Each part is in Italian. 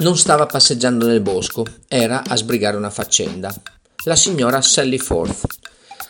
Non stava passeggiando nel bosco, era a sbrigare una faccenda. La signora Sally Forth.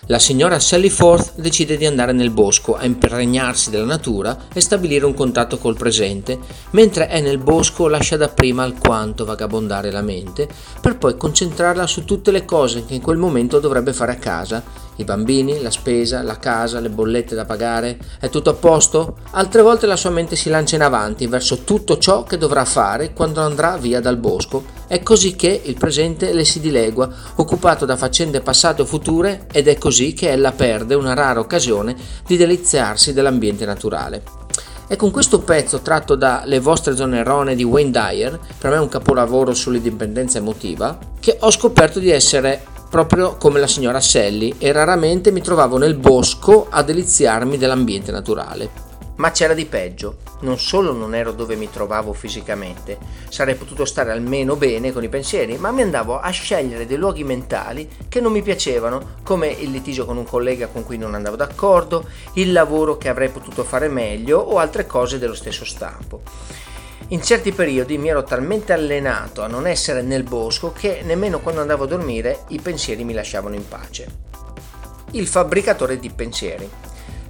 La signora Sally Forth decide di andare nel bosco a impregnarsi della natura e stabilire un contatto col presente, mentre è nel bosco lascia dapprima alquanto vagabondare la mente, per poi concentrarla su tutte le cose che in quel momento dovrebbe fare a casa i bambini, la spesa, la casa, le bollette da pagare, è tutto a posto? Altre volte la sua mente si lancia in avanti verso tutto ciò che dovrà fare quando andrà via dal bosco. È così che il presente le si dilegua, occupato da faccende passate o future, ed è così che ella perde una rara occasione di deliziarsi dell'ambiente naturale. È con questo pezzo tratto da Le vostre zone erronee di Wayne Dyer, per me un capolavoro sull'indipendenza emotiva, che ho scoperto di essere proprio come la signora Sally e raramente mi trovavo nel bosco a deliziarmi dell'ambiente naturale. Ma c'era di peggio, non solo non ero dove mi trovavo fisicamente, sarei potuto stare almeno bene con i pensieri, ma mi andavo a scegliere dei luoghi mentali che non mi piacevano, come il litigio con un collega con cui non andavo d'accordo, il lavoro che avrei potuto fare meglio o altre cose dello stesso stampo. In certi periodi mi ero talmente allenato a non essere nel bosco che nemmeno quando andavo a dormire i pensieri mi lasciavano in pace. Il fabbricatore di pensieri.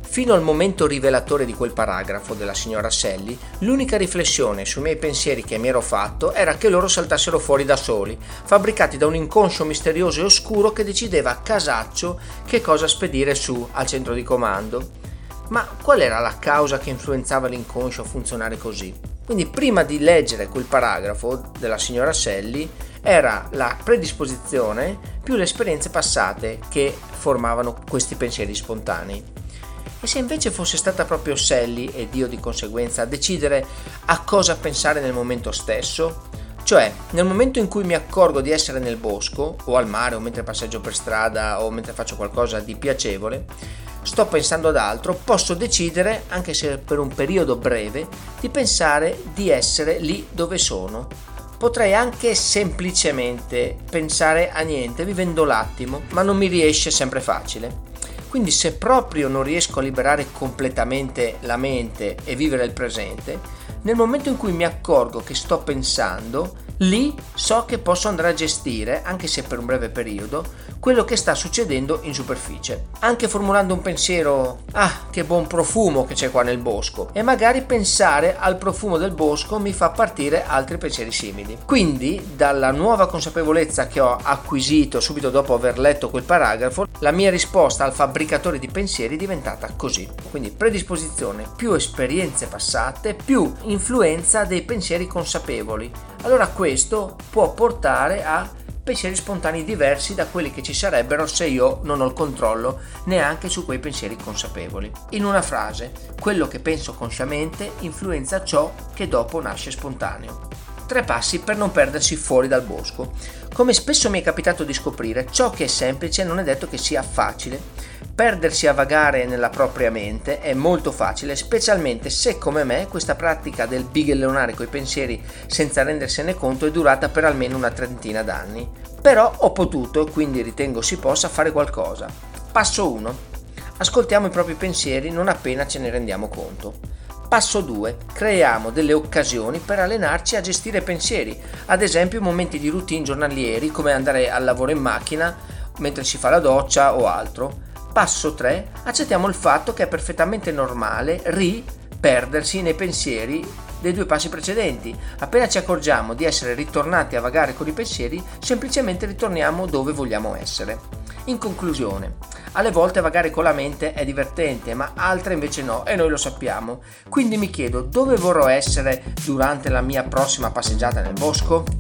Fino al momento rivelatore di quel paragrafo della signora Selli, l'unica riflessione sui miei pensieri che mi ero fatto era che loro saltassero fuori da soli, fabbricati da un inconscio misterioso e oscuro che decideva a casaccio che cosa spedire su al centro di comando. Ma qual era la causa che influenzava l'inconscio a funzionare così? Quindi prima di leggere quel paragrafo della signora Selli era la predisposizione più le esperienze passate che formavano questi pensieri spontanei. E se invece fosse stata proprio Sally ed io di conseguenza a decidere a cosa pensare nel momento stesso? Cioè, nel momento in cui mi accorgo di essere nel bosco, o al mare, o mentre passeggio per strada, o mentre faccio qualcosa di piacevole, sto pensando ad altro, posso decidere, anche se per un periodo breve, di pensare di essere lì dove sono. Potrei anche semplicemente pensare a niente vivendo l'attimo, ma non mi riesce sempre facile. Quindi se proprio non riesco a liberare completamente la mente e vivere il presente, nel momento in cui mi accorgo che sto pensando, lì so che posso andare a gestire, anche se per un breve periodo, quello che sta succedendo in superficie. Anche formulando un pensiero, ah, che buon profumo che c'è qua nel bosco, e magari pensare al profumo del bosco mi fa partire altri pensieri simili. Quindi, dalla nuova consapevolezza che ho acquisito subito dopo aver letto quel paragrafo, la mia risposta al fabbricatore di pensieri è diventata così. Quindi predisposizione, più esperienze passate, più influenza dei pensieri consapevoli. Allora questo può portare a pensieri spontanei diversi da quelli che ci sarebbero se io non ho il controllo neanche su quei pensieri consapevoli. In una frase, quello che penso consciamente influenza ciò che dopo nasce spontaneo. Tre passi per non perdersi fuori dal bosco. Come spesso mi è capitato di scoprire, ciò che è semplice non è detto che sia facile. Perdersi a vagare nella propria mente è molto facile, specialmente se come me questa pratica del bighellonare coi pensieri senza rendersene conto è durata per almeno una trentina d'anni. Però ho potuto, e quindi ritengo si possa, fare qualcosa. Passo 1. Ascoltiamo i propri pensieri non appena ce ne rendiamo conto. Passo 2. Creiamo delle occasioni per allenarci a gestire pensieri, ad esempio momenti di routine giornalieri come andare al lavoro in macchina mentre si fa la doccia o altro. Passo 3. Accettiamo il fatto che è perfettamente normale riperdersi nei pensieri dei due passi precedenti. Appena ci accorgiamo di essere ritornati a vagare con i pensieri, semplicemente ritorniamo dove vogliamo essere. In conclusione, alle volte vagare con la mente è divertente, ma altre invece no e noi lo sappiamo. Quindi mi chiedo dove vorrò essere durante la mia prossima passeggiata nel bosco?